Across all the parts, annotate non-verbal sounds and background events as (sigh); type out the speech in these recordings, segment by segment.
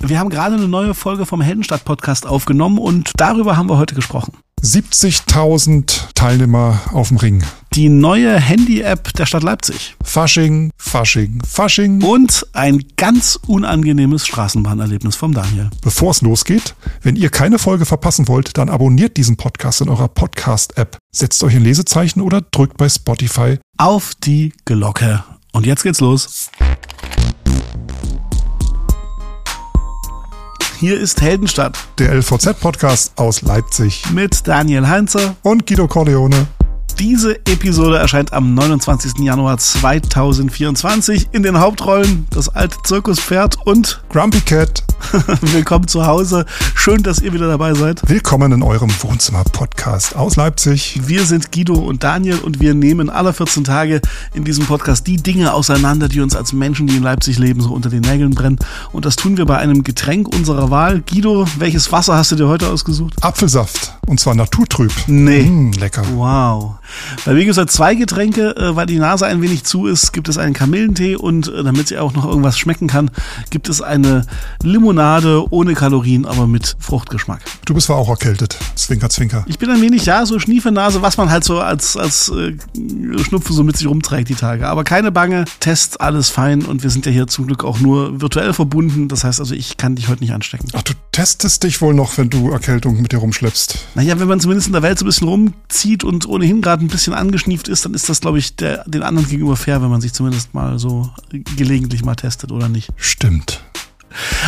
Wir haben gerade eine neue Folge vom Heldenstadt-Podcast aufgenommen und darüber haben wir heute gesprochen. 70.000 Teilnehmer auf dem Ring. Die neue Handy-App der Stadt Leipzig. Fasching, Fasching, Fasching. Und ein ganz unangenehmes Straßenbahnerlebnis vom Daniel. Bevor es losgeht, wenn ihr keine Folge verpassen wollt, dann abonniert diesen Podcast in eurer Podcast-App. Setzt euch ein Lesezeichen oder drückt bei Spotify auf die Glocke. Und jetzt geht's los. Hier ist Heldenstadt. Der LVZ-Podcast aus Leipzig. Mit Daniel Heinzer und Guido Corleone. Diese Episode erscheint am 29. Januar 2024 in den Hauptrollen das alte Zirkuspferd und Grumpy Cat. (laughs) Willkommen zu Hause. Schön, dass ihr wieder dabei seid. Willkommen in eurem Wohnzimmer-Podcast aus Leipzig. Wir sind Guido und Daniel und wir nehmen alle 14 Tage in diesem Podcast die Dinge auseinander, die uns als Menschen, die in Leipzig leben, so unter den Nägeln brennen. Und das tun wir bei einem Getränk unserer Wahl. Guido, welches Wasser hast du dir heute ausgesucht? Apfelsaft. Und zwar naturtrüb. Nee. Mm, lecker. Wow. Bei mir gibt es halt zwei Getränke, äh, weil die Nase ein wenig zu ist, gibt es einen Kamillentee und äh, damit sie auch noch irgendwas schmecken kann, gibt es eine Limonade ohne Kalorien, aber mit Fruchtgeschmack. Du bist zwar auch erkältet. Zwinker, zwinker. Ich bin ein wenig, ja, so Schniefenase, was man halt so als, als äh, Schnupfen so mit sich rumträgt die Tage. Aber keine Bange, Test, alles fein und wir sind ja hier zum Glück auch nur virtuell verbunden. Das heißt also, ich kann dich heute nicht anstecken. Ach, du testest dich wohl noch, wenn du Erkältung mit dir rumschleppst. Naja, wenn man zumindest in der Welt so ein bisschen rumzieht und ohnehin gerade ein bisschen angeschnieft ist, dann ist das, glaube ich, der, den anderen gegenüber fair, wenn man sich zumindest mal so gelegentlich mal testet oder nicht. Stimmt.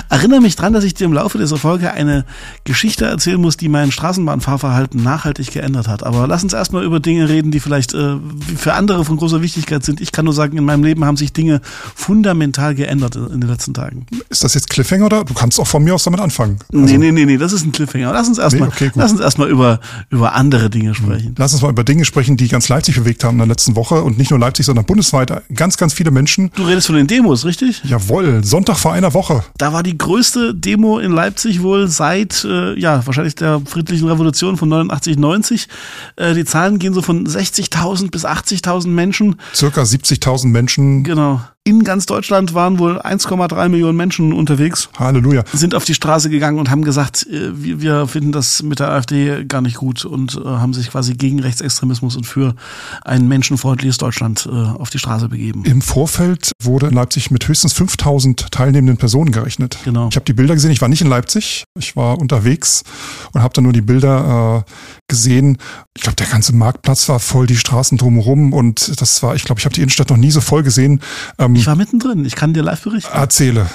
Erinnere mich dran, dass ich dir im Laufe dieser Folge eine Geschichte erzählen muss, die mein Straßenbahnfahrverhalten nachhaltig geändert hat. Aber lass uns erstmal über Dinge reden, die vielleicht äh, für andere von großer Wichtigkeit sind. Ich kann nur sagen, in meinem Leben haben sich Dinge fundamental geändert in den letzten Tagen. Ist das jetzt Cliffhanger oder? Du kannst auch von mir aus damit anfangen. Also nee, nee, nee, nee, das ist ein Cliffhanger. Lass uns erstmal nee, okay, erst über, über andere Dinge sprechen. Lass uns mal über Dinge sprechen, die ganz Leipzig bewegt haben in der letzten Woche und nicht nur Leipzig, sondern bundesweit. Ganz, ganz viele Menschen. Du redest von den Demos, richtig? Jawohl, Sonntag vor einer Woche. Da war die größte Demo in Leipzig wohl seit, äh, ja, wahrscheinlich der friedlichen Revolution von 89, 90. Äh, die Zahlen gehen so von 60.000 bis 80.000 Menschen. Circa 70.000 Menschen. Genau in ganz Deutschland waren wohl 1,3 Millionen Menschen unterwegs. Halleluja. Sind auf die Straße gegangen und haben gesagt, äh, wir finden das mit der AfD gar nicht gut und äh, haben sich quasi gegen Rechtsextremismus und für ein menschenfreundliches Deutschland äh, auf die Straße begeben. Im Vorfeld wurde in Leipzig mit höchstens 5000 teilnehmenden Personen gerechnet. Genau. Ich habe die Bilder gesehen, ich war nicht in Leipzig, ich war unterwegs und habe dann nur die Bilder äh, gesehen. Ich glaube, der ganze Marktplatz war voll, die Straßen drumherum und das war, ich glaube, ich habe die Innenstadt noch nie so voll gesehen. Ähm, ich war mittendrin, ich kann dir live berichten. Erzähle.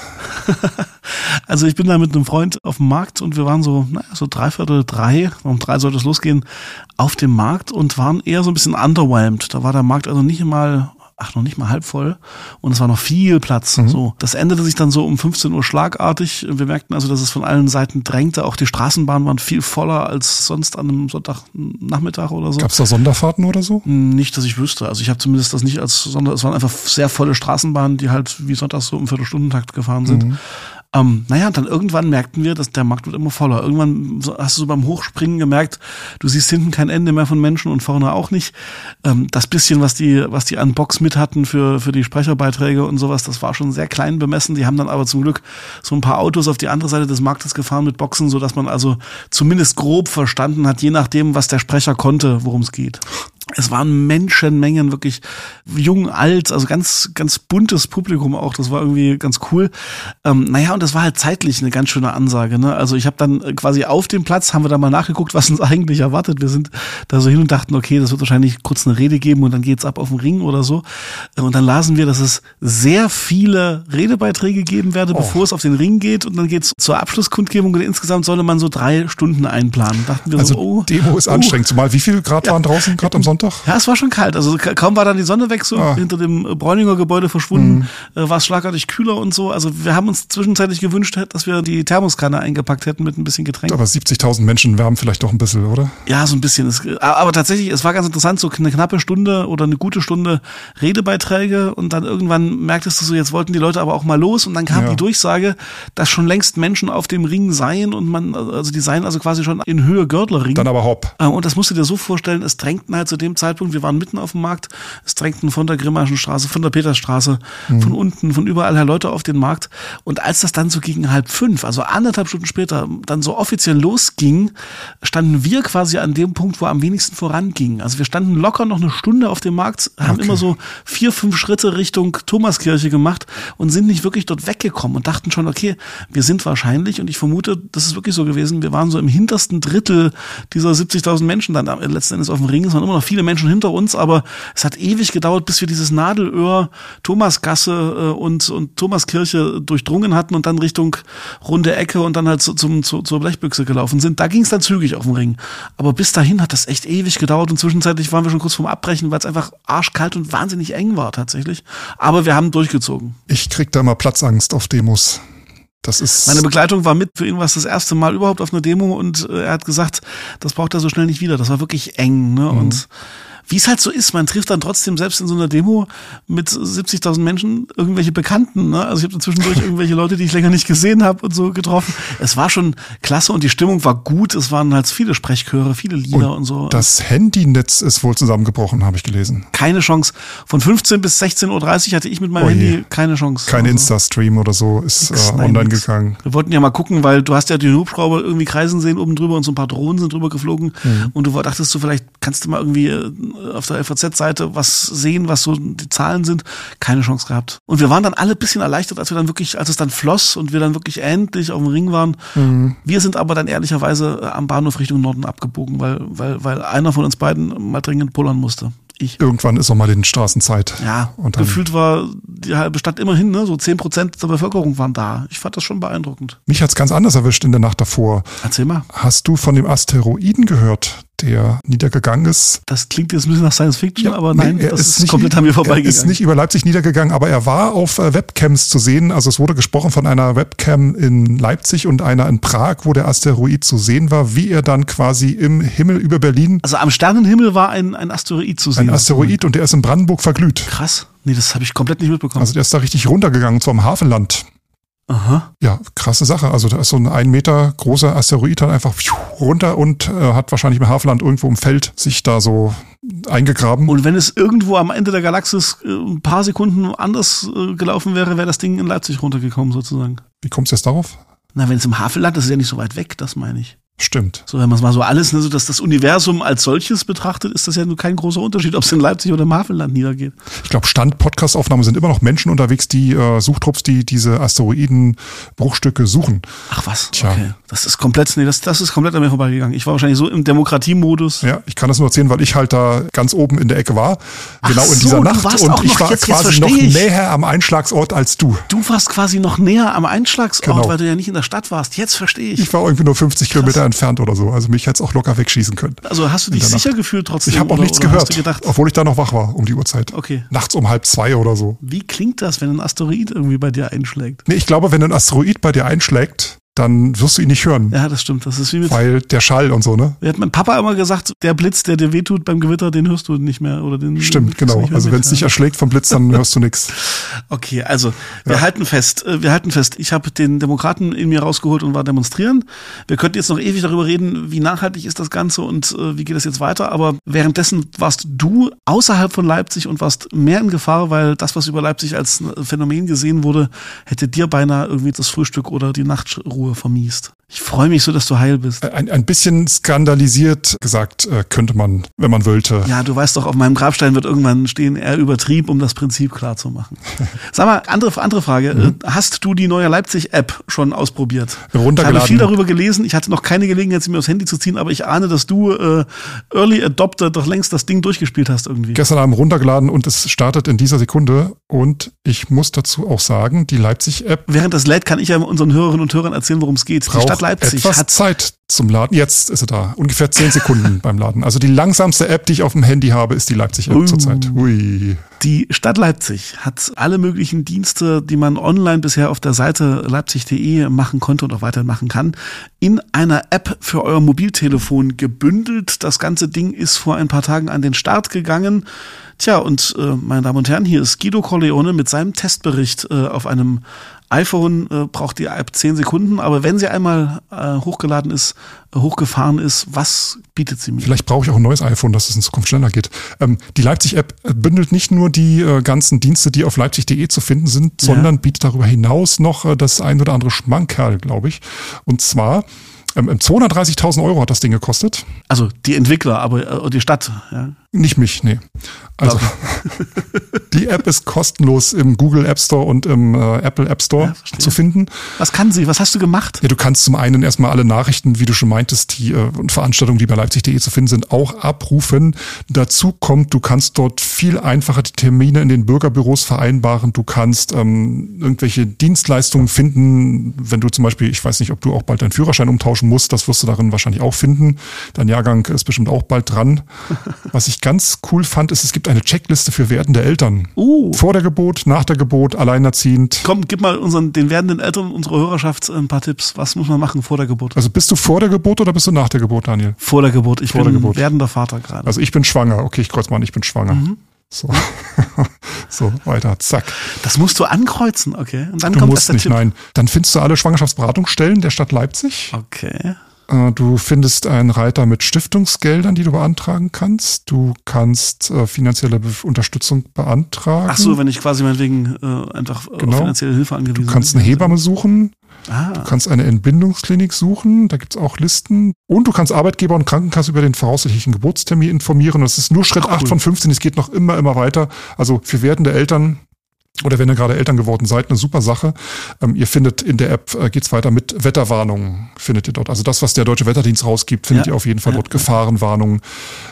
(laughs) also ich bin da mit einem Freund auf dem Markt und wir waren so, naja, so dreiviertel drei, um drei sollte es losgehen, auf dem Markt und waren eher so ein bisschen underwhelmed. Da war der Markt also nicht mal ach, noch nicht mal halb voll. Und es war noch viel Platz. Mhm. So, das änderte sich dann so um 15 Uhr schlagartig. Wir merkten also, dass es von allen Seiten drängte. Auch die Straßenbahnen waren viel voller als sonst an einem Sonntagnachmittag oder so. Gab es da Sonderfahrten oder so? Nicht, dass ich wüsste. Also ich habe zumindest das nicht als Sonder. Es waren einfach sehr volle Straßenbahnen, die halt wie sonntags so im Viertelstundentakt gefahren sind. Mhm. Ähm, naja, und dann irgendwann merkten wir, dass der Markt wird immer voller. Irgendwann hast du so beim Hochspringen gemerkt, du siehst hinten kein Ende mehr von Menschen und vorne auch nicht. Ähm, das bisschen, was die, was die an Box mit hatten für, für die Sprecherbeiträge und sowas, das war schon sehr klein bemessen. Die haben dann aber zum Glück so ein paar Autos auf die andere Seite des Marktes gefahren mit Boxen, so dass man also zumindest grob verstanden hat, je nachdem, was der Sprecher konnte, worum es geht. Es waren Menschenmengen, wirklich jung, alt, also ganz, ganz buntes Publikum auch. Das war irgendwie ganz cool. Ähm, naja, und das war halt zeitlich eine ganz schöne Ansage. Ne? Also ich habe dann quasi auf dem Platz, haben wir da mal nachgeguckt, was uns (laughs) eigentlich erwartet. Wir sind da so hin und dachten, okay, das wird wahrscheinlich kurz eine Rede geben und dann geht's ab auf den Ring oder so. Und dann lasen wir, dass es sehr viele Redebeiträge geben werde, oh. bevor es auf den Ring geht. Und dann geht's zur Abschlusskundgebung und insgesamt solle man so drei Stunden einplanen. Dachten wir also so, oh, Demo ist oh. anstrengend. Zumal wie viel Grad ja. waren draußen gerade am Sonntag? Sonntag? Ja, es war schon kalt. Also kaum war dann die Sonne weg, so ah. hinter dem Bräuninger Gebäude verschwunden, mhm. äh, war es schlagartig kühler und so. Also wir haben uns zwischenzeitlich gewünscht, dass wir die Thermoskanne eingepackt hätten mit ein bisschen Getränk. Aber 70.000 Menschen wärmen vielleicht doch ein bisschen, oder? Ja, so ein bisschen. aber tatsächlich, es war ganz interessant, so eine knappe Stunde oder eine gute Stunde Redebeiträge und dann irgendwann merktest du so, jetzt wollten die Leute aber auch mal los und dann kam ja. die Durchsage, dass schon längst Menschen auf dem Ring seien und man, also die seien also quasi schon in Höhe Gördlerring. Dann aber hopp. Äh, und das musst du dir so vorstellen, es drängten halt so dem Zeitpunkt. Wir waren mitten auf dem Markt. Es drängten von der Grimmaschen Straße, von der Petersstraße, mhm. von unten, von überall her Leute auf den Markt. Und als das dann so gegen halb fünf, also anderthalb Stunden später, dann so offiziell losging, standen wir quasi an dem Punkt, wo am wenigsten voranging. Also wir standen locker noch eine Stunde auf dem Markt, haben okay. immer so vier, fünf Schritte Richtung Thomaskirche gemacht und sind nicht wirklich dort weggekommen und dachten schon, okay, wir sind wahrscheinlich, und ich vermute, das ist wirklich so gewesen, wir waren so im hintersten Drittel dieser 70.000 Menschen dann letzten Endes auf dem Ring. Es waren immer noch viele Menschen hinter uns, aber es hat ewig gedauert, bis wir dieses Nadelöhr Thomasgasse äh, und, und Thomaskirche durchdrungen hatten und dann Richtung runde Ecke und dann halt zum, zum, zur Blechbüchse gelaufen sind. Da ging es dann zügig auf dem Ring. Aber bis dahin hat das echt ewig gedauert und zwischenzeitlich waren wir schon kurz vorm Abbrechen, weil es einfach arschkalt und wahnsinnig eng war tatsächlich. Aber wir haben durchgezogen. Ich krieg da mal Platzangst auf Demos. Das ist Meine Begleitung war mit für ihn was das erste Mal überhaupt auf einer Demo und äh, er hat gesagt, das braucht er so schnell nicht wieder. Das war wirklich eng. Ne? Mhm. Und wie es halt so ist, man trifft dann trotzdem selbst in so einer Demo mit 70.000 Menschen irgendwelche Bekannten. Ne? Also ich habe zwischendurch (laughs) irgendwelche Leute, die ich länger nicht gesehen habe und so getroffen. Es war schon klasse und die Stimmung war gut. Es waren halt viele Sprechchöre, viele Lieder und, und so. Das Handynetz ist wohl zusammengebrochen, habe ich gelesen. Keine Chance. Von 15 bis 16.30 Uhr hatte ich mit meinem oh Handy keine Chance. Kein also. Insta-Stream oder so ist äh, online nix. gegangen. Wir wollten ja mal gucken, weil du hast ja den Hubschrauber irgendwie kreisen sehen oben drüber und so ein paar Drohnen sind drüber geflogen. Mhm. Und du dachtest du, vielleicht kannst du mal irgendwie äh, auf der FAZ-Seite was sehen, was so die Zahlen sind. Keine Chance gehabt. Und wir waren dann alle bisschen erleichtert, als wir dann wirklich, als es dann floss und wir dann wirklich endlich auf dem Ring waren. Mhm. Wir sind aber dann ehrlicherweise äh, am Bahnhof Richtung Norden abgebogen, weil, weil, weil einer von uns beiden mal dringend pullern musste. Ich. Irgendwann ist auch mal den Straßenzeit. Ja, und gefühlt war die halbe Stadt immerhin, ne, so zehn Prozent der Bevölkerung waren da. Ich fand das schon beeindruckend. Mich hat's ganz anders erwischt in der Nacht davor. Erzähl mal. Hast du von dem Asteroiden gehört, der niedergegangen ist. Das klingt jetzt ein bisschen nach Science Fiction, ja, aber nein, nee, das ist, ist nicht, komplett an mir vorbeigegangen. Er ist nicht über Leipzig niedergegangen, aber er war auf äh, Webcams zu sehen. Also es wurde gesprochen von einer Webcam in Leipzig und einer in Prag, wo der Asteroid zu sehen war, wie er dann quasi im Himmel über Berlin. Also am Sternenhimmel war ein, ein Asteroid zu sehen. Ein Asteroid und der ist in Brandenburg verglüht. Krass. Nee, das habe ich komplett nicht mitbekommen. Also der ist da richtig runtergegangen, zu einem Hafenland. Aha. Ja, krasse Sache. Also da ist so ein ein Meter großer Asteroid dann einfach runter und äh, hat wahrscheinlich im Hafenland irgendwo im Feld sich da so eingegraben. Und wenn es irgendwo am Ende der Galaxis äh, ein paar Sekunden anders äh, gelaufen wäre, wäre das Ding in Leipzig runtergekommen sozusagen. Wie kommst du jetzt darauf? Na, wenn es im Hafenland ist, ist ja nicht so weit weg, das meine ich. Stimmt. So, wenn man es mal so alles, ne, so dass das Universum als solches betrachtet, ist das ja nur kein großer Unterschied, ob es in Leipzig oder im Hafenland niedergeht. Ich glaube, Stand-Podcast-Aufnahme sind immer noch Menschen unterwegs, die äh, Suchtrupps, die diese Asteroiden-Bruchstücke suchen. Ach was, Tja. okay. Das ist komplett, nee, das, das ist komplett an mir vorbeigegangen. Ich war wahrscheinlich so im Demokratiemodus. Ja, ich kann das nur erzählen, weil ich halt da ganz oben in der Ecke war. Ach genau in dieser Nacht. Und ich war jetzt, quasi jetzt noch näher am Einschlagsort als du. Du warst quasi noch näher am Einschlagsort, genau. weil du ja nicht in der Stadt warst. Jetzt verstehe ich. Ich war irgendwie nur 50 Krass. Kilometer entfernt oder so. Also mich hätte es auch locker wegschießen können. Also hast du dich sicher gefühlt trotzdem? Ich habe auch nichts oder gehört, gedacht, obwohl ich da noch wach war um die Uhrzeit. Okay. Nachts um halb zwei oder so. Wie klingt das, wenn ein Asteroid irgendwie bei dir einschlägt? Nee, ich glaube, wenn ein Asteroid bei dir einschlägt, dann wirst du ihn nicht hören. Ja, das stimmt. Das ist wie mit. Weil der Schall und so, ne? Hat mein Papa immer gesagt, der Blitz, der dir wehtut beim Gewitter, den hörst du nicht mehr. Oder den Stimmt, genau. Also wenn es nicht erschlägt vom Blitz, dann hörst du nichts. (laughs) Okay, also wir ja. halten fest, äh, wir halten fest. Ich habe den Demokraten in mir rausgeholt und war demonstrieren. Wir könnten jetzt noch ewig darüber reden, wie nachhaltig ist das Ganze und äh, wie geht es jetzt weiter. Aber währenddessen warst du außerhalb von Leipzig und warst mehr in Gefahr, weil das, was über Leipzig als Phänomen gesehen wurde, hätte dir beinahe irgendwie das Frühstück oder die Nachtruhe vermiest. Ich freue mich so, dass du heil bist. Ein, ein bisschen skandalisiert gesagt, äh, könnte man, wenn man wollte. Ja, du weißt doch, auf meinem Grabstein wird irgendwann stehen, er übertrieb, um das Prinzip klar zu machen. (laughs) Sag mal, andere, andere Frage. Mhm. Hast du die neue Leipzig-App schon ausprobiert? Runtergeladen. Ich habe viel darüber gelesen. Ich hatte noch keine Gelegenheit, sie mir aufs Handy zu ziehen, aber ich ahne, dass du äh, Early Adopter doch längst das Ding durchgespielt hast irgendwie. Gestern Abend runtergeladen und es startet in dieser Sekunde. Und ich muss dazu auch sagen, die Leipzig-App. Während das lädt, kann ich ja unseren Hörerinnen und Hörern erzählen, worum es geht. Die Stadt Leipzig etwas hat Zeit zum Laden. Jetzt ist er da. Ungefähr zehn Sekunden (laughs) beim Laden. Also die langsamste App, die ich auf dem Handy habe, ist die Leipzig-App uh, zurzeit. Ui. Die Stadt Leipzig hat alle möglichen Dienste, die man online bisher auf der Seite leipzig.de machen konnte und auch weiterhin machen kann, in einer App für euer Mobiltelefon gebündelt. Das ganze Ding ist vor ein paar Tagen an den Start gegangen. Tja, und äh, meine Damen und Herren, hier ist Guido Corleone mit seinem Testbericht äh, auf einem iPhone äh, braucht die App zehn Sekunden, aber wenn sie einmal äh, hochgeladen ist, äh, hochgefahren ist, was bietet sie mir? Vielleicht brauche ich auch ein neues iPhone, dass es in Zukunft schneller geht. Ähm, die Leipzig-App bündelt nicht nur die äh, ganzen Dienste, die auf leipzig.de zu finden sind, Ja. sondern bietet darüber hinaus noch äh, das ein oder andere Schmankerl, glaube ich. Und zwar ähm, 230.000 Euro hat das Ding gekostet. Also die Entwickler, aber äh, die Stadt, ja. Nicht mich, nee. Also (laughs) die App ist kostenlos im Google App Store und im äh, Apple App Store Ja, zu finden. Was kann sie? Was hast du gemacht? Ja, du kannst zum einen erstmal alle Nachrichten, wie du schon meintest, die äh, Veranstaltungen, die bei Leipzig.de zu finden sind, auch abrufen. Dazu kommt, du kannst dort viel einfacher die Termine in den Bürgerbüros vereinbaren. Du kannst ähm, irgendwelche Dienstleistungen finden, wenn du zum Beispiel, ich weiß nicht, ob du auch bald deinen Führerschein umtauschen musst, das wirst du darin wahrscheinlich auch finden. Dein Jahrgang ist bestimmt auch bald dran. (laughs) Was ich ganz cool fand, ist, es gibt eine Checkliste für werdende Eltern. Uh. Vor der Geburt, nach der Geburt, alleinerziehend. Komm, gib mal unseren, den werdenden Eltern unserer Hörerschaft ein paar Tipps. Was muss man machen vor der Geburt? Also bist du vor der Geburt oder bist du nach der Geburt, Daniel? Vor der Geburt. Ich Vor bin der Geburt. werdender Vater gerade. Also ich bin schwanger. Okay, ich kreuz mal an, ich bin schwanger. So. (laughs) so, weiter, zack. Das musst du ankreuzen, okay? Und dann Du kommt musst erst der nicht, Tipp. nein. Dann findest du alle Schwangerschaftsberatungsstellen der Stadt Leipzig. Okay. Äh, Du findest einen Reiter mit Stiftungsgeldern, die du beantragen kannst. Du kannst äh, finanzielle Be Unterstützung beantragen. Ach so, wenn ich quasi meinetwegen äh, einfach auf Genau. finanzielle Hilfe angewiesen Du kannst bin. eine Hebamme suchen. Du Ah, kannst eine Entbindungsklinik suchen. Da gibt's auch Listen. Und du kannst Arbeitgeber und Krankenkasse über den voraussichtlichen Geburtstermin informieren. Das ist nur Schritt Ach, cool. 8 von 15. Es geht noch immer, immer weiter. Also für werdende Eltern oder wenn ihr gerade Eltern geworden seid, eine super Sache. Ähm, ihr findet in der App, äh, geht's weiter mit Wetterwarnungen, findet ihr dort. Also das, was der Deutsche Wetterdienst rausgibt, findet Ja. ihr auf jeden Fall Ja. dort. Gefahrenwarnungen.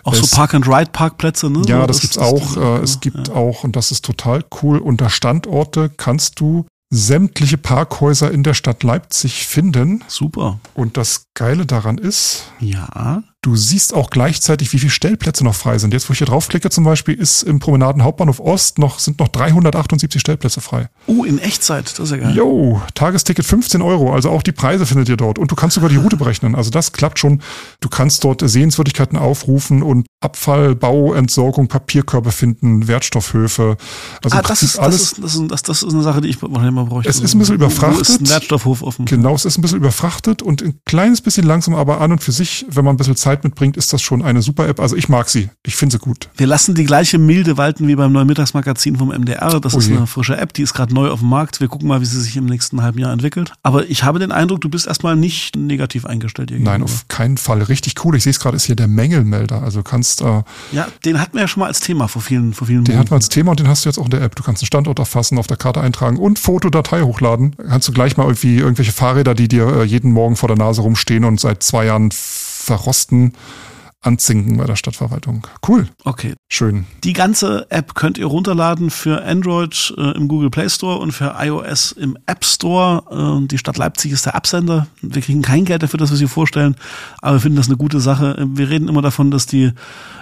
auch so Es- Park-and-Ride-Parkplätze, ne? Ja, So, das, gibt's auch. ja, äh, es gibt auch, und das ist total cool, unter Standorte kannst du sämtliche Parkhäuser in der Stadt Leipzig finden. Super. Und das Geile daran ist, Ja. Du siehst auch gleichzeitig, wie viele Stellplätze noch frei sind. Jetzt, wo ich hier draufklicke zum Beispiel, ist im Promenaden Hauptbahnhof Ost noch, sind noch 378 Stellplätze frei. Oh, in Echtzeit. Das ist ja geil. Jo, Tagesticket 15 Euro, also auch die Preise findet ihr dort. Und du kannst sogar die Route berechnen. Also das klappt schon. Du kannst dort Sehenswürdigkeiten aufrufen und Abfall, Bau, Entsorgung, Papierkörbe finden, Wertstoffhöfe. Also ah, das ist, das, ist, das, ist, das, das ist eine Sache, die ich wahrscheinlich mal bräuchte. Es ist ein bisschen Wo ist überfrachtet. ein Wertstoffhof offen? Genau, es ist ein bisschen überfrachtet und ein kleines bisschen langsam, aber an und für sich, wenn man ein bisschen Zeit mitbringt, ist das schon eine super App. Also ich mag sie. Ich finde sie gut. Wir lassen die gleiche Milde walten wie beim neuen Mittagsmagazin vom MDR. Das Oh ist eine frische App, die ist gerade neu auf dem Markt. Wir gucken mal, wie sie sich im nächsten halben Jahr entwickelt. Aber ich habe den Eindruck, du bist erstmal nicht negativ eingestellt. Nein, gegenüber. auf keinen Fall. Richtig cool. Ich sehe es gerade, ist hier der Mängelmelder. Also kannst, äh, Ja, den hatten wir ja schon mal als Thema vor vielen, vor vielen den Monaten. hat man als Thema und den hast du jetzt auch in der App. Du kannst einen Standort erfassen, auf der Karte eintragen und Fotodatei hochladen. Kannst du gleich mal irgendwie irgendwelche Fahrräder, die dir äh, jeden Morgen vor der Nase rumstehen und seit zwei Jahren verrosten, anzinken bei der Stadtverwaltung. Cool. Okay. Schön. Die ganze App könnt ihr runterladen für Android äh, im Google Play Store und für iOS im App Store. Äh, die Stadt Leipzig ist der Absender. Wir kriegen kein Geld dafür, dass wir sie vorstellen, aber wir finden das eine gute Sache. Äh, Wir reden immer davon, dass die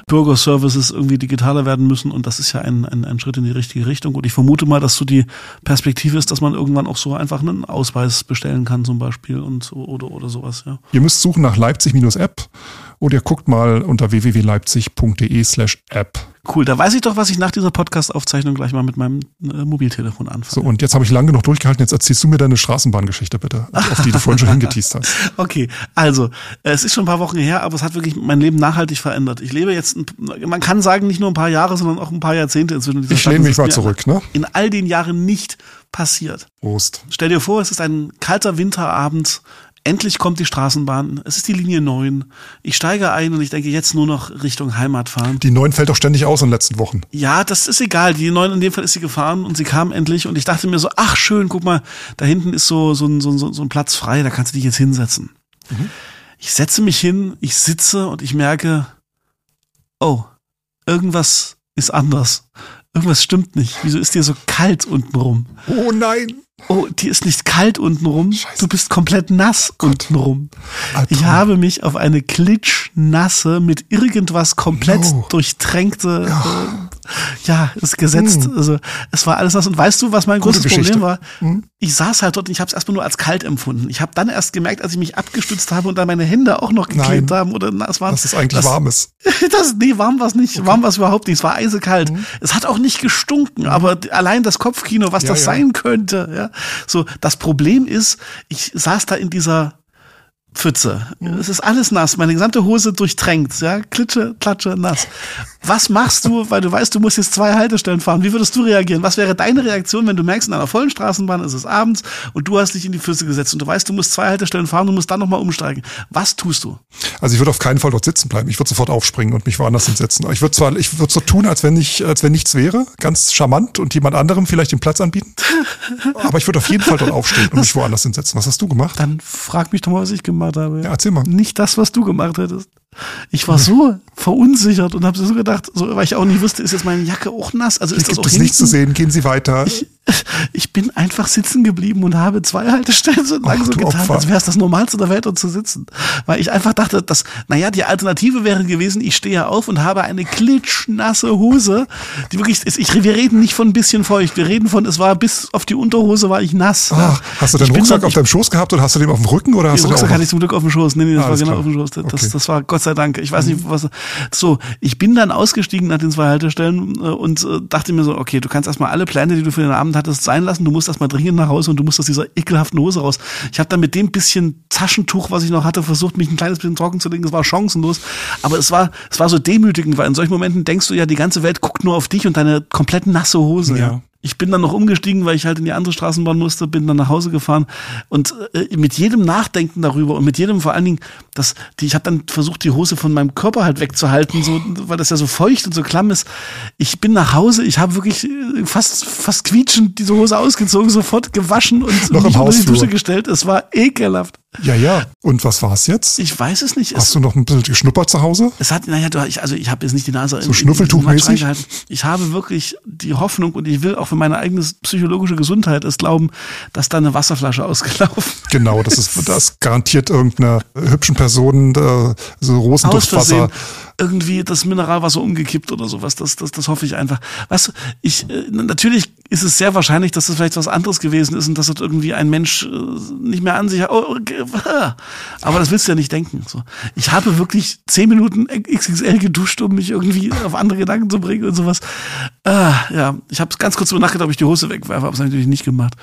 Bürgerservices irgendwie digitaler werden müssen und das ist ja ein, ein, ein Schritt in die richtige Richtung. Und ich vermute mal, dass so die Perspektive ist, dass man irgendwann auch so einfach einen Ausweis bestellen kann zum Beispiel und so, oder, oder sowas, ja. Ihr müsst suchen nach Leipzig-App oder ihr guckt mal unter www.leipzig.de slash App. Cool, da weiß ich doch, was ich nach dieser Podcast-Aufzeichnung gleich mal mit meinem äh, Mobiltelefon So, anfange. und jetzt habe ich lange genug durchgehalten. Jetzt erzählst du mir deine Straßenbahngeschichte bitte, auf die du vorhin schon (laughs) hingeteased hast. Okay, also es ist schon ein paar Wochen her, aber es hat wirklich mein Leben nachhaltig verändert. Ich lebe jetzt, ein, man kann sagen, nicht nur ein paar Jahre, sondern auch ein paar Jahrzehnte inzwischen. Ich lehne mich mal zurück, ne? In all den Jahren nicht passiert. Prost. Stell dir vor, es ist ein kalter Winterabend. Endlich kommt die Straßenbahn. Es ist die Linie 9. Ich steige ein und ich denke jetzt nur noch Richtung Heimat fahren. Die neuen fällt doch ständig aus in den letzten Wochen. Ja, das ist egal. Die neun in dem Fall ist sie gefahren und sie kam endlich und ich dachte mir so, ach schön, guck mal, da hinten ist so, so, ein, so, ein- so ein Platz frei, da kannst du dich jetzt hinsetzen. Ich setze mich hin, ich sitze und ich merke, oh, irgendwas ist anders. Irgendwas stimmt nicht. Wieso ist dir so kalt untenrum? Oh nein. Oh, dir ist nicht kalt untenrum. Scheiße. Du bist komplett nass untenrum. Albtraum. Ich habe mich auf eine klitschnasse, mit irgendwas komplett No. durchtränkte Ja. Ja, ist gesetzt. Hm. Also es war alles das. Und weißt du, was mein Gute großes Geschichte. Problem war? Hm. Ich saß halt dort und ich habe es erstmal nur als kalt empfunden. Ich habe dann erst gemerkt, als ich mich abgestützt habe und dann meine Hände auch noch geklebt Nein. haben oder nass waren. Dass es eigentlich das, warm ist. (laughs) Das, nee, warm war es nicht. Warm war es überhaupt nicht. Es war eisekalt. Es hat auch nicht gestunken, aber allein das Kopfkino, was Ja, das ja. sein könnte. Ja. So, das Problem ist, ich saß da in dieser Pfütze. Es ist alles nass, meine gesamte Hose durchtränkt, ja, klitsche, klatsche, nass. Was machst du, weil du weißt, du musst jetzt zwei Haltestellen fahren? Wie würdest du reagieren? Was wäre deine Reaktion, wenn du merkst, in einer vollen Straßenbahn ist es abends und du hast dich in die Pfütze gesetzt und du weißt, du musst zwei Haltestellen fahren und musst dann nochmal umsteigen? Was tust du? Also ich würde auf keinen Fall dort sitzen bleiben. Ich würde sofort aufspringen und mich woanders hinsetzen. Ich würde zwar, ich würde so tun, als wenn ich, als wenn nichts wäre, ganz charmant und jemand anderem vielleicht den Platz anbieten. (laughs) Aber ich würde auf jeden Fall dort aufstehen und mich woanders hinsetzen. Was hast du gemacht? Dann frag mich doch mal, was ich gemacht habe. Ja, erzähl mal. Nicht das, was du gemacht hättest. Ich war so verunsichert und habe so gedacht, so, weil ich auch nicht wusste, ist jetzt meine Jacke auch nass? Also Hier ist das gibt auch es nichts zu hinten? sehen. Gehen Sie weiter. Ich, ich bin einfach sitzen geblieben und habe zwei Haltestellen so lang Ach, so getan, Opfer. als wäre es das Normalste der Welt, dort zu sitzen. Weil ich einfach dachte, dass, naja, die Alternative wäre gewesen, ich stehe auf und habe eine klitschnasse Hose, die wirklich ist, ich, wir reden nicht von ein bisschen feucht, wir reden von, es war bis auf die Unterhose war ich nass. Ach, hast du den Rucksack dort- auf deinem Schoß gehabt oder hast du den auf dem Rücken oder hast den du den Rucksack hatte ich zum Glück auf dem Schoß. Nee, nee, das Alles war genau klar. auf dem Schoß. Das, Okay. Das war Gott sei Dank. Ich weiß nicht, was. So, ich bin dann ausgestiegen nach den zwei Haltestellen äh, und äh, dachte mir so, okay, du kannst erstmal alle Pläne, die du für den Abend hattest, sein lassen. Du musst erstmal dringend nach Hause und du musst aus dieser ekelhaften Hose raus. Ich habe dann mit dem bisschen Taschentuch, was ich noch hatte, versucht, mich ein kleines bisschen trocken zu legen. Es war chancenlos. Aber es war, es war so demütigend, weil in solchen Momenten denkst du ja, die ganze Welt guckt nur auf dich und deine komplett nasse Hose. Ja. Ich bin dann noch umgestiegen, weil ich halt in die andere Straßenbahn musste, bin dann nach Hause gefahren und äh, mit jedem Nachdenken darüber und mit jedem vor allen Dingen, dass die, ich habe dann versucht, die Hose von meinem Körper halt wegzuhalten, so, weil das ja so feucht und so klamm ist. Ich bin nach Hause, ich habe wirklich äh, fast fast quietschend diese Hose ausgezogen, sofort gewaschen und Noch mich unter die. Dusche gestellt. Es war ekelhaft. Ja, ja. Und was war's jetzt? Ich weiß es nicht. Es, Hast du noch ein bisschen geschnuppert zu Hause? es hat, naja, du, ich, also ich habe jetzt nicht die Nase So Schnuffeltuchmäßig? Ich habe wirklich die Hoffnung und ich will auch für meine eigene psychologische Gesundheit es glauben, dass da eine Wasserflasche (laughs) ausgelaufen Genau, das ist das garantiert irgendeiner hübschen Person äh, so Rosenduftwasser. irgendwie das Mineralwasser umgekippt oder sowas. Das, das, das hoffe ich einfach. Weißt du, ich, äh, natürlich ist es sehr wahrscheinlich, dass das vielleicht was anderes gewesen ist und dass das irgendwie ein Mensch äh, nicht mehr an sich hat. Oh, okay. (laughs) Aber das willst du ja nicht denken. So. Ich habe wirklich zehn Minuten XXL geduscht, um mich irgendwie auf andere Gedanken zu bringen und sowas. Ah, ja, ich habe ganz kurz drüber nachgedacht, ob ich die Hose wegwerfe, habe es natürlich nicht gemacht.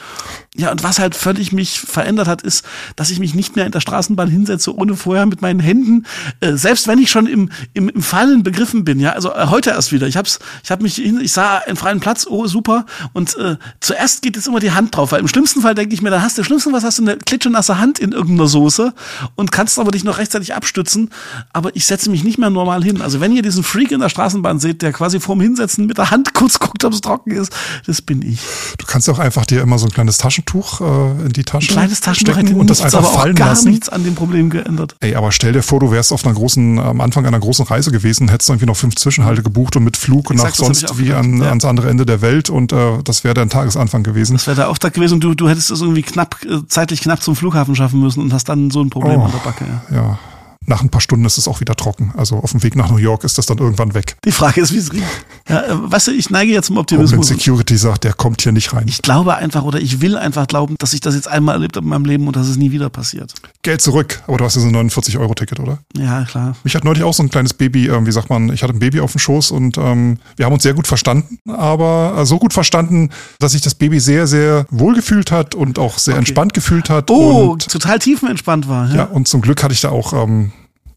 Ja, und was halt völlig mich verändert hat, ist, dass ich mich nicht mehr in der Straßenbahn hinsetze, ohne vorher mit meinen Händen, äh, selbst wenn ich schon im, im, im Fallen begriffen bin, ja, also äh, heute erst wieder. Ich hab's, ich hab mich hin, ich sah einen freien Platz, oh super. Und äh, zuerst geht jetzt immer die Hand drauf, weil im schlimmsten Fall denke ich mir, dann hast du schlimmsten was hast du eine klitschenasse Hand in irgendeiner Soße und kannst aber dich noch rechtzeitig abstützen. Aber ich setze mich nicht mehr normal hin. Also wenn ihr diesen Freak in der Straßenbahn seht, der quasi vorm Hinsetzen mit der Hand kurz guckt, ob es trocken ist, das bin ich. Du kannst auch einfach dir immer so ein kleines Taschentuch äh, in die Tasche Ein kleines Taschentuch hätte und das einfach aber auch fallen gar lassen. nichts an dem Problem geändert. Ey, aber stell dir vor, du wärst auf einer großen, am Anfang einer großen Reise gewesen, hättest irgendwie noch fünf Zwischenhalte gebucht und mit Flug Exakt, nach sonst wie an, ja. ans andere Ende der Welt und äh, das wäre dein Tagesanfang gewesen. Das wäre der Auftrag gewesen und du, du hättest es irgendwie knapp, äh, zeitlich knapp zum Flughafen schaffen müssen und hast dann so ein Problem Oh. an der Backe. Ja. Ja. Nach ein paar Stunden ist es auch wieder trocken. Also auf dem Weg nach New York ist das dann irgendwann weg. Die Frage ist, wie es riecht. Ja, äh, du, ich neige jetzt zum Homeland Optimismus. Security sagt, der kommt hier nicht rein. Ich glaube einfach oder ich will einfach glauben, dass ich das jetzt einmal erlebt habe in meinem Leben und dass es nie wieder passiert. Geld zurück. Aber du hast ja so ein 49-Euro-Ticket, oder? Ja, klar. Mich hat neulich auch so ein kleines Baby, ähm, wie sagt man, ich hatte ein Baby auf dem Schoß und ähm, wir haben uns sehr gut verstanden, aber äh, so gut verstanden, dass sich das Baby sehr, sehr wohl gefühlt hat und auch sehr Okay. entspannt gefühlt hat. Oh, total tiefenentspannt war. Ja. ja, und zum Glück hatte ich da auch, ähm,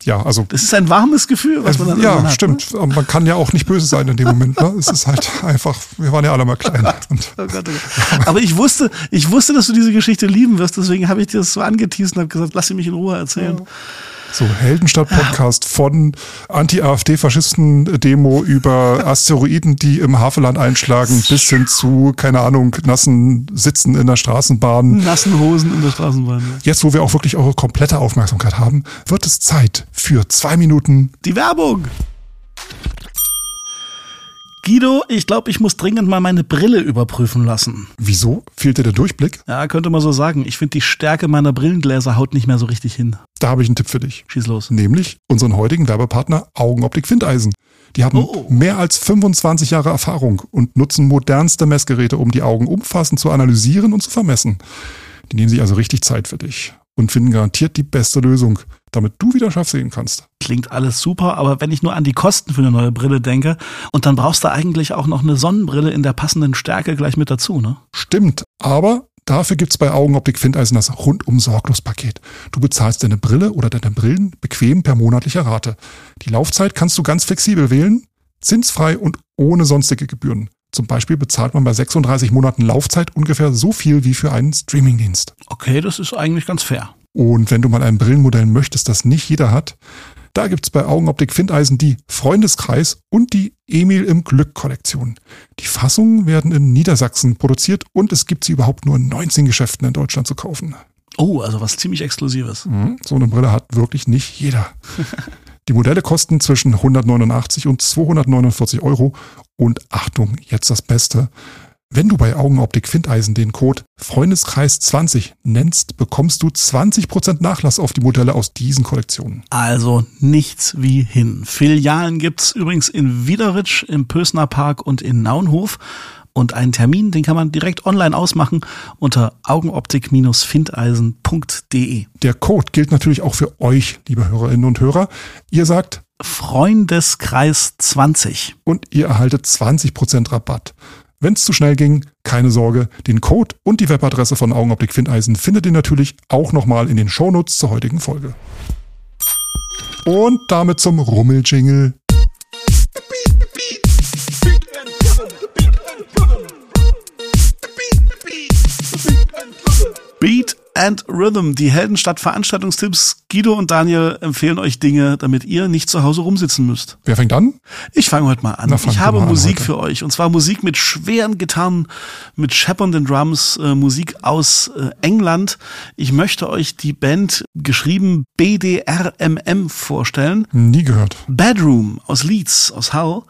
ja, also Das ist ein warmes Gefühl, was man dann ja, hat. stimmt. Und Man kann ja auch nicht böse sein in dem Moment. Ne? Es ist halt einfach, wir waren ja alle mal klein. (laughs) Und Oh Gott, oh Gott. Aber ich wusste, ich wusste, dass du diese Geschichte lieben wirst, deswegen habe ich dir das so angeteased und habe gesagt, lass sie mich in Ruhe erzählen. So, Heldenstadt-Podcast von Anti-AfD-Faschisten-Demo über Asteroiden, die im Havelland einschlagen, bis hin zu, keine Ahnung, nassen Sitzen in der Straßenbahn. Nassen Hosen in der Straßenbahn. Ja. Jetzt, wo wir auch wirklich eure komplette Aufmerksamkeit haben, wird es Zeit für zwei Minuten. Die Werbung. Guido, ich glaube, ich muss dringend mal meine Brille überprüfen lassen. Wieso? Fehlt dir der Durchblick? Ja, könnte man so sagen. Ich finde, die Stärke meiner Brillengläser haut nicht mehr so richtig hin. Da habe ich einen Tipp für dich. Schieß los. nämlich unseren heutigen Werbepartner Augenoptik Findeisen. Die haben oh. mehr als 25 Jahre Erfahrung und nutzen modernste Messgeräte, um die Augen umfassend zu analysieren und zu vermessen. Die nehmen sich also richtig Zeit für dich und finden garantiert die beste Lösung, damit du wieder scharf sehen kannst. Klingt alles super, aber wenn ich nur an die Kosten für eine neue Brille denke, und dann brauchst du eigentlich auch noch eine Sonnenbrille in der passenden Stärke gleich mit dazu, ne? Stimmt, aber Dafür gibt's bei Augenoptik Findeisen das rundum sorglos Paket. Du bezahlst deine Brille oder deine Brillen bequem per monatlicher Rate. Die Laufzeit kannst du ganz flexibel wählen, zinsfrei und ohne sonstige Gebühren. Zum Beispiel bezahlt man bei 36 Monaten Laufzeit ungefähr so viel wie für einen Streamingdienst. Okay, das ist eigentlich ganz fair. Und wenn du mal ein Brillenmodell möchtest, das nicht jeder hat, da gibt's bei Augenoptik Findeisen die Freundeskreis und die Emil im Glück Kollektion. Die Fassungen werden in Niedersachsen produziert und es gibt sie überhaupt nur in 19 Geschäften in Deutschland zu kaufen. Oh, also was ziemlich Exklusives. Mhm, so eine Brille hat wirklich nicht jeder. (laughs) Die Modelle kosten zwischen 189 und 249 Euro. Und Achtung, jetzt das Beste. Wenn du bei Augenoptik Findeisen den Code Freundeskreis20 nennst, bekommst du 20% Nachlass auf die Modelle aus diesen Kollektionen. Also nichts wie hin. Filialen gibt's übrigens in Wiederitsch, im Pösner Park und in Naunhof. Und einen Termin, den kann man direkt online ausmachen unter augenoptik-findeisen.de. Der Code gilt natürlich auch für euch, liebe Hörerinnen und Hörer. Ihr sagt Freundeskreis 20. Und ihr erhaltet 20% Rabatt. Wenn es zu schnell ging, keine Sorge, den Code und die Webadresse von Augenoptik Findeisen findet ihr natürlich auch nochmal in den Shownotes zur heutigen Folge. Und damit zum Rummeljingle. Beat and Rhythm, die Heldenstadt Veranstaltungstipps. Guido und Daniel empfehlen euch Dinge, damit ihr nicht zu Hause rumsitzen müsst. Wer fängt an? Ich fange heute mal an. ich habe Musik an für euch und zwar Musik mit schweren Gitarren, mit scheppernden Drums, äh, Musik aus äh, England. Ich möchte euch die Band geschrieben BDRMM vorstellen. Nie gehört. Bedroom aus Leeds, aus Hull.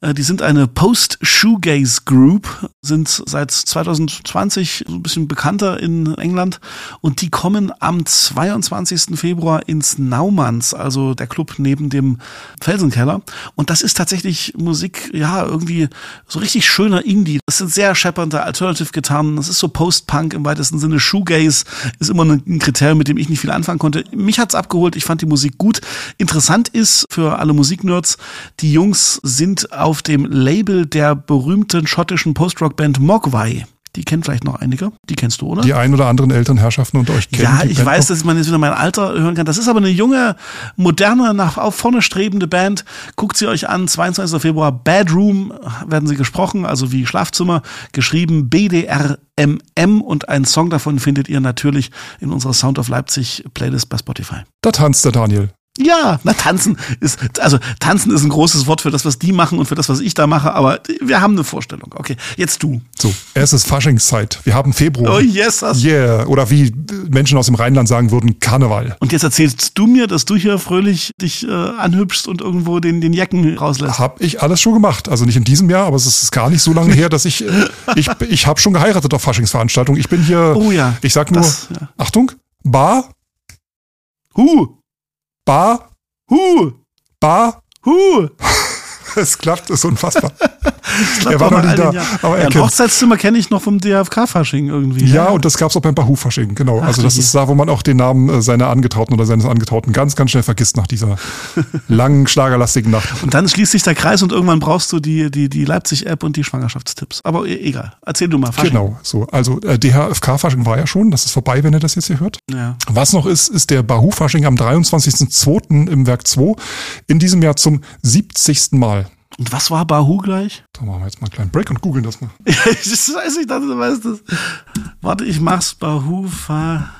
Äh, die sind eine Post-Shoegaze Group, sind seit 2020 so ein bisschen bekannter in England und die kommen am 22. Februar ins Naumanns, also der Club neben dem Felsenkeller. Und das ist tatsächlich Musik, ja, irgendwie so richtig schöner Indie. Das sind sehr scheppernde Alternative-Gitarren. Das ist so Post-Punk im weitesten Sinne. Shoegaze ist immer ein Kriterium, mit dem ich nicht viel anfangen konnte. Mich hat's abgeholt. Ich fand die Musik gut. Interessant ist für alle Musiknerds, die Jungs sind auf dem Label der berühmten schottischen Post-Rock-Band Mogwai. Die kennen vielleicht noch einige. Die kennst du, oder? Die ein oder anderen Elternherrschaften und euch kennen. Ja, ich Band weiß, dass man jetzt wieder mein Alter hören kann. Das ist aber eine junge, moderne, nach vorne strebende Band. Guckt sie euch an. 22. Februar. Bedroom werden sie gesprochen, also wie Schlafzimmer. Geschrieben BDRMM und einen Song davon findet ihr natürlich in unserer Sound of Leipzig Playlist bei Spotify. Da tanzt der Daniel. Ja, na tanzen ist also tanzen ist ein großes Wort für das, was die machen und für das, was ich da mache. Aber wir haben eine Vorstellung. Okay, jetzt du. So, es ist Faschingszeit. Wir haben Februar. Oh yes, das. Yeah. Oder wie Menschen aus dem Rheinland sagen würden, Karneval. Und jetzt erzählst du mir, dass du hier fröhlich dich äh, anhübschst und irgendwo den den Jacken rauslässt. Hab ich alles schon gemacht. Also nicht in diesem Jahr, aber es ist gar nicht so lange her, dass ich äh, ich ich habe schon geheiratet auf Faschingsveranstaltungen. Ich bin hier. Oh ja. Ich sag nur, das, ja. Achtung, Bar. Huh. Bar. Hu. Bar. Hu. (laughs) es klappt, ist unfassbar. (laughs) (laughs) er war noch nicht da. Aber er ja, ein Hochzeitszimmer kenne ich noch vom DFK-Fasching irgendwie. Ja, ja, und das gab es auch beim Bahu-Fasching, genau. Ach, also das ist da, wo man auch den Namen äh, seiner Angetrauten oder seines Angetrauten ganz, ganz schnell vergisst nach dieser (laughs) langen, schlagerlastigen Nacht. Und dann schließt sich der Kreis und irgendwann brauchst du die, die, die Leipzig-App und die Schwangerschaftstipps. Aber e egal. Erzähl du mal, Fasching. Genau, so. Also äh, DHFK-Fasching war ja schon, das ist vorbei, wenn ihr das jetzt hier hört. Ja. Was noch ist, ist der Bahu-Fasching am 23.02. im Werk 2. In diesem Jahr zum 70. Mal. Und was war Bahu gleich? Da machen wir jetzt mal einen kleinen Break und googeln das mal. (laughs) ich weiß nicht, du weißt das. Warte, ich mach's. Bahu, fahr.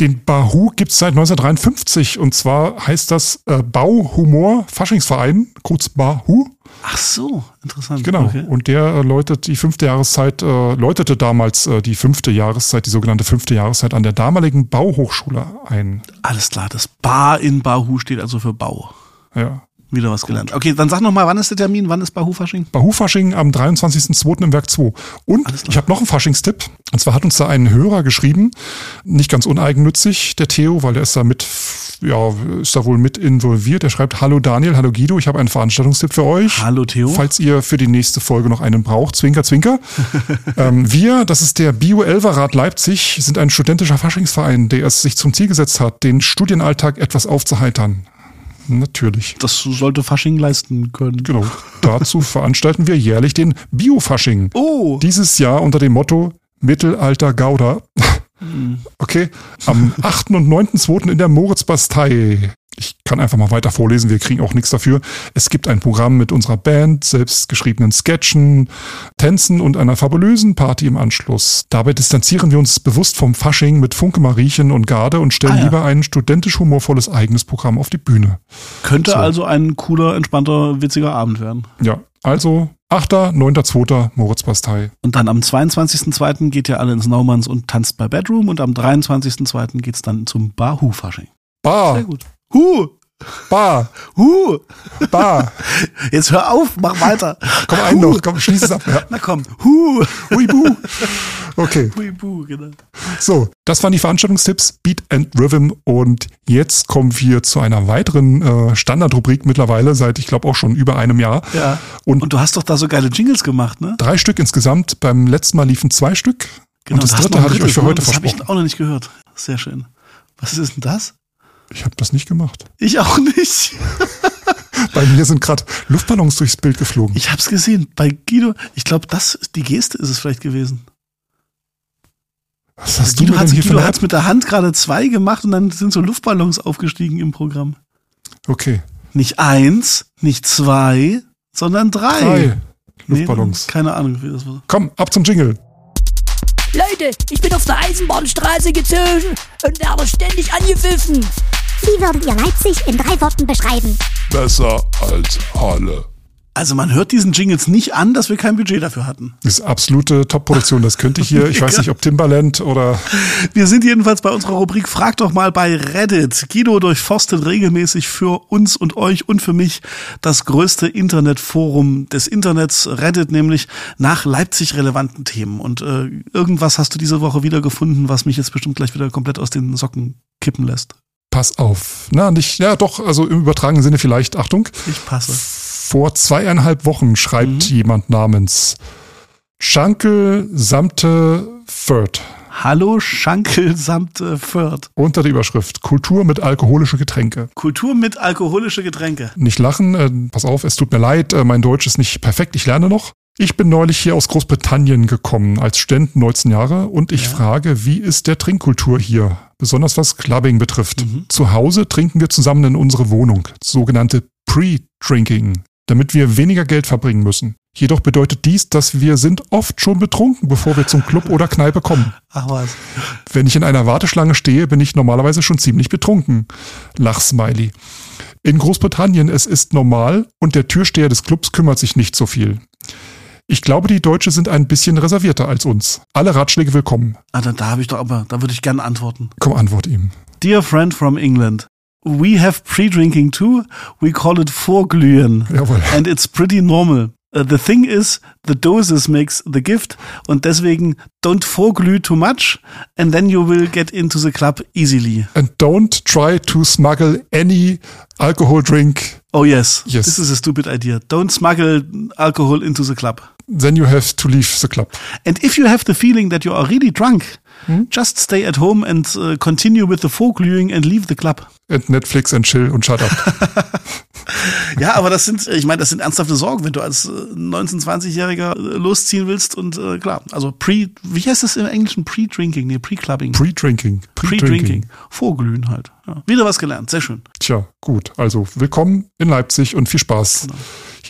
Den Bahu gibt's seit 1953 und zwar heißt das äh, Bauhumor Faschingsverein, kurz Bahu. Ach so, interessant. Genau. Okay. Und der äh, läutet die fünfte Jahreszeit, äh, läutete damals äh, die fünfte Jahreszeit, die sogenannte fünfte Jahreszeit an der damaligen Bauhochschule ein. Alles klar, das Bar in Bahu steht also für Bau. Ja. Wieder was gelernt. Okay, dann sag noch mal, wann ist der Termin? Wann ist Bahu-Fasching? Bahu-Fasching am 23.02. im Werk 2. Und ich habe noch einen Faschingstipp. Und zwar hat uns da ein Hörer geschrieben, nicht ganz uneigennützig, der Theo, weil der ist da mit ja, ist da wohl mit involviert. Er schreibt, hallo Daniel, hallo Guido, ich habe einen Veranstaltungstipp für euch. Hallo Theo. Falls ihr für die nächste Folge noch einen braucht, zwinker, zwinker. (laughs) ähm, wir, das ist der Bio-Elverrat Leipzig, sind ein studentischer Faschingsverein, der es sich zum Ziel gesetzt hat, den Studienalltag etwas aufzuheitern. Natürlich. Das sollte Fasching leisten können. Genau. Dazu (laughs) veranstalten wir jährlich den Bio-Fasching. Oh. Dieses Jahr unter dem Motto Mittelalter Gouda. Okay. Am 8. und 9.2. in der Moritzbastei. Ich kann einfach mal weiter vorlesen, wir kriegen auch nichts dafür. Es gibt ein Programm mit unserer Band, selbstgeschriebenen Sketchen, Tänzen und einer fabulösen Party im Anschluss. Dabei distanzieren wir uns bewusst vom Fasching mit Funke Mariechen und Garde und stellen Ah, ja. lieber ein studentisch humorvolles eigenes Programm auf die Bühne. Könnte So. also ein cooler, entspannter, witziger Abend werden. Ja, also 8., 9.2. Moritzbastei. Und dann am 22.02. geht ihr alle ins Naumanns und tanzt bei Bedroom und am 23.02. geht's dann zum Bahu-Fasching. Sehr Bar, gut. Huh! Bar, Huh! Bar. (laughs) Jetzt hör auf, mach weiter. Komm, ein noch, komm, schließ es ab. Ja. Na komm. Huh! Hui, buh. Okay, Hui, buh, genau. so, das waren die Veranstaltungstipps Beat and Rhythm und jetzt kommen wir zu einer weiteren äh, Standardrubrik mittlerweile seit, ich glaube, auch schon über einem Jahr. Ja. Und, Und du hast doch da so geile Jingles gemacht, ne? drei Stück insgesamt. Beim letzten Mal liefen zwei Stück. und das dritte hatte ich euch für drittes, ne? heute Das habe ich versprochen. auch noch nicht gehört. Sehr schön. Was ist denn das? Ich habe das nicht gemacht. Ich auch nicht. (laughs) Bei mir sind gerade Luftballons durchs Bild geflogen. Ich hab's gesehen. Bei Guido, ich glaube, das die Geste ist es vielleicht gewesen. Was hast du Guido mir hat denn hier Guido mit der Hand gerade zwei gemacht und dann sind so Luftballons aufgestiegen im Programm. Okay, Nicht eins, nicht zwei, sondern drei. drei Nee, Luftballons. keine Ahnung, wie das war. Komm, ab zum Jingle. Leute, ich bin auf der Eisenbahnstraße gezogen und werde ständig angepfiffen. Wie würdet ihr Leipzig in drei Worten beschreiben? Besser als Halle. Also man hört diesen Jingles nicht an, dass wir kein Budget dafür hatten. Das ist absolute Top-Produktion. Das könnte hier, (laughs) ich weiß nicht, ob Timbaland oder Wir sind jedenfalls bei unserer Rubrik Frag doch mal bei Reddit. Guido durchforstet regelmäßig für uns und euch und für mich das größte Internetforum des Internets, Reddit nämlich, nach Leipzig relevanten Themen. Und äh, irgendwas hast du diese Woche wieder gefunden, was mich jetzt bestimmt gleich wieder komplett aus den Socken kippen lässt. Pass auf. Na, nicht, ja doch, also im übertragenen Sinne vielleicht, Achtung. Ich passe. Vor zweieinhalb Wochen schreibt jemand namens Schankel Samte Fürth Hallo Schankel samt äh, Fürth. unter der Überschrift Kultur mit alkoholische Getränke. Kultur mit alkoholische Getränke. Nicht lachen, äh, pass auf, es tut mir leid, äh, mein Deutsch ist nicht perfekt, ich lerne noch. Ich bin neulich hier aus Großbritannien gekommen, als Student 19 Jahre, und ich frage, wie ist der Trinkkultur hier? Besonders was Clubbing betrifft. Zu Hause trinken wir zusammen in unsere Wohnung, sogenannte Pre-Drinking, damit wir weniger Geld verbringen müssen. Jedoch bedeutet dies, dass wir sind oft schon betrunken, bevor wir zum Club oder Kneipe kommen. (laughs) Ach was. Wenn ich in einer Warteschlange stehe, bin ich normalerweise schon ziemlich betrunken. Lachsmiley. In Großbritannien es ist normal und der Türsteher des Clubs kümmert sich nicht so viel. Ich glaube, die Deutsche sind ein bisschen reservierter als uns. Alle Ratschläge willkommen. Ah, da, da habe ich doch aber, da würde ich gerne antworten. Komm, antwort ihm. Dear friend from England, we have pre-drinking too. We call it Vorglühen. Jawohl. And it's pretty normal. Uh, the thing is, the doses makes the gift und deswegen don't vorglüh too much and then you will get into the club easily. And don't try to smuggle any alcohol drink. Oh yes, Yes. this is a stupid idea. Don't smuggle alcohol into the club. Then you have to leave the club. And if you have the feeling that you are really drunk, just stay at home and uh, continue with the Vorglühen and leave the club. And Netflix and chill und shut up. (laughs) Ja, aber das sind, ich meine, das sind ernsthafte Sorgen, wenn du als äh, 19-, 20-Jähriger äh, losziehen willst und äh, klar, also pre, wie heißt das im Englischen? Pre-Drinking, nee, Pre-Clubbing. Pre-Drinking. Pre-Drinking. Vorglühen halt. Ja. Wieder was gelernt, sehr schön. Tja, gut. Also willkommen in Leipzig und viel Spaß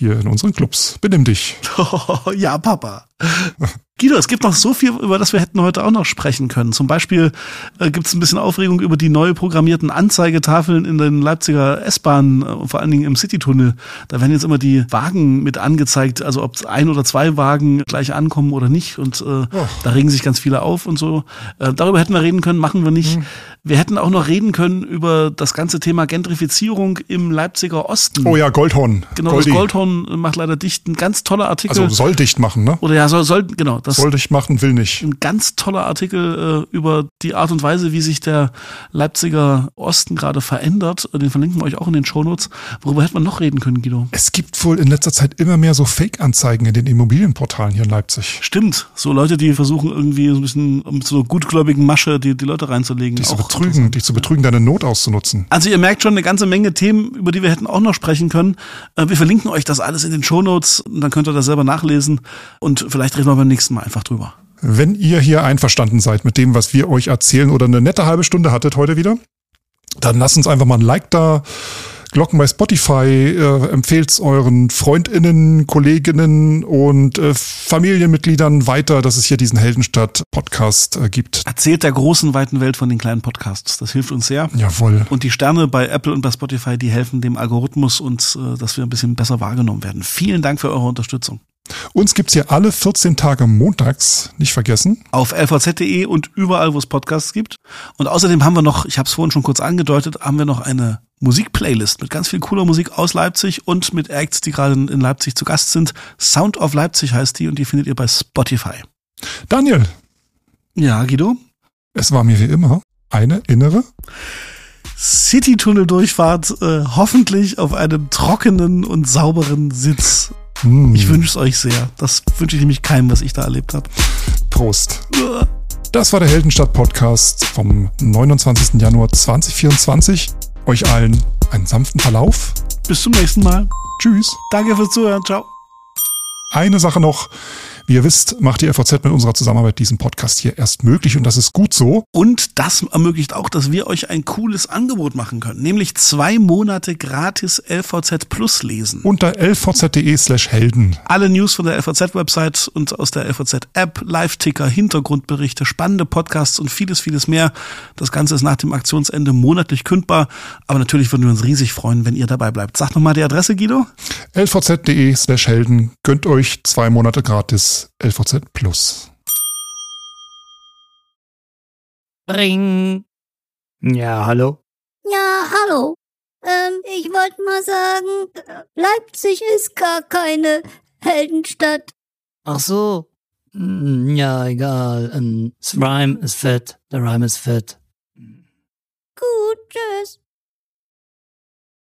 hier in unseren Clubs. Benimm dich. (laughs) ja, Papa. (laughs) Guido, es gibt noch so viel, über das wir hätten heute auch noch sprechen können. Zum Beispiel äh, gibt es ein bisschen Aufregung über die neu programmierten Anzeigetafeln in den Leipziger S-Bahnen, äh, vor allen Dingen im Citytunnel. Da werden jetzt immer die Wagen mit angezeigt, also ob ein oder zwei Wagen gleich ankommen oder nicht. Und äh, da regen sich ganz viele auf und so. Äh, darüber hätten wir reden können, machen wir nicht. Wir hätten auch noch reden können über das ganze Thema Gentrifizierung im Leipziger Osten. Oh ja, Goldhorn. Genau, Goldi. das Goldhorn macht leider dicht. Ein ganz toller Artikel. Also soll dicht machen, ne? Oder ja, soll, soll genau, das Das Sollte ich machen, will nicht. ein ganz toller Artikel äh, über die Art und Weise, wie sich der Leipziger Osten gerade verändert. Den verlinken wir euch auch in den Shownotes. Worüber hätte man noch reden können, Guido? Es gibt wohl in letzter Zeit immer mehr so Fake-Anzeigen in den Immobilienportalen hier in Leipzig. Stimmt, so Leute, die versuchen irgendwie so ein bisschen mit so einer gutgläubigen Masche die, die Leute reinzulegen. Dich zu betrügen, dich zu betrügen, deine Not auszunutzen. Also ihr merkt schon eine ganze Menge Themen, über die wir hätten auch noch sprechen können. Äh, Wir verlinken euch das alles in den Shownotes und dann könnt ihr das selber nachlesen und vielleicht reden wir beim nächsten Mal einfach drüber. Wenn ihr hier einverstanden seid mit dem, was wir euch erzählen oder eine nette halbe Stunde hattet heute wieder, dann lasst uns einfach mal ein Like da. Glocken bei Spotify, äh, empfehlt's euren Freundinnen, Kolleginnen und äh, Familienmitgliedern weiter, dass es hier diesen Heldenstadt-Podcast äh, gibt. Erzählt der großen, weiten Welt von den kleinen Podcasts. Das hilft uns sehr. Jawohl. Und die Sterne bei Apple und bei Spotify, die helfen dem Algorithmus und äh, dass wir ein bisschen besser wahrgenommen werden. Vielen Dank für eure Unterstützung. Uns gibt's hier alle 14 Tage montags, nicht vergessen. Auf lvz.de und überall, wo es Podcasts gibt. Und außerdem haben wir noch, ich habe es vorhin schon kurz angedeutet, haben wir noch eine Musikplaylist mit ganz viel cooler Musik aus Leipzig und mit Acts, die gerade in Leipzig zu Gast sind. Sound of Leipzig heißt die und die findet ihr bei Spotify. Daniel, Ja, Guido? es war mir wie immer eine innere City-Tunnel-Durchfahrt, äh, hoffentlich auf einem trockenen und sauberen Sitz. Hm, Ich wünsche es euch sehr. Das wünsche ich nämlich keinem, was ich da erlebt habe. Prost. Das war der Heldenstadt-Podcast vom 29. Januar 2024. Euch allen einen sanften Verlauf. Bis zum nächsten Mal. Tschüss. Danke fürs Zuhören. Ciao. Eine Sache noch. Wie ihr wisst, macht die FVZ mit unserer Zusammenarbeit diesen Podcast hier erst möglich und das ist gut so. Und das ermöglicht auch, dass wir euch ein cooles Angebot machen können. Nämlich zwei Monate gratis LVZ Plus lesen. Unter lvz.de slash Helden. Alle News von der LVZ-Website und aus der LVZ-App, Live-Ticker, Hintergrundberichte, spannende Podcasts und vieles, vieles mehr. Das Ganze ist nach dem Aktionsende monatlich kündbar. Aber natürlich würden wir uns riesig freuen, wenn ihr dabei bleibt. Sag nochmal die Adresse, Guido. lvz.de slash Helden. Gönnt euch zwei Monate gratis LVZ Plus. Ring. Ja, hallo? Ja, hallo. Ähm, ich wollte mal sagen, Leipzig ist gar keine Heldenstadt. Ach so. Hm, Ja, egal. Ähm, Das Rhyme ist fett. Der Rhyme ist fett. Gut, tschüss.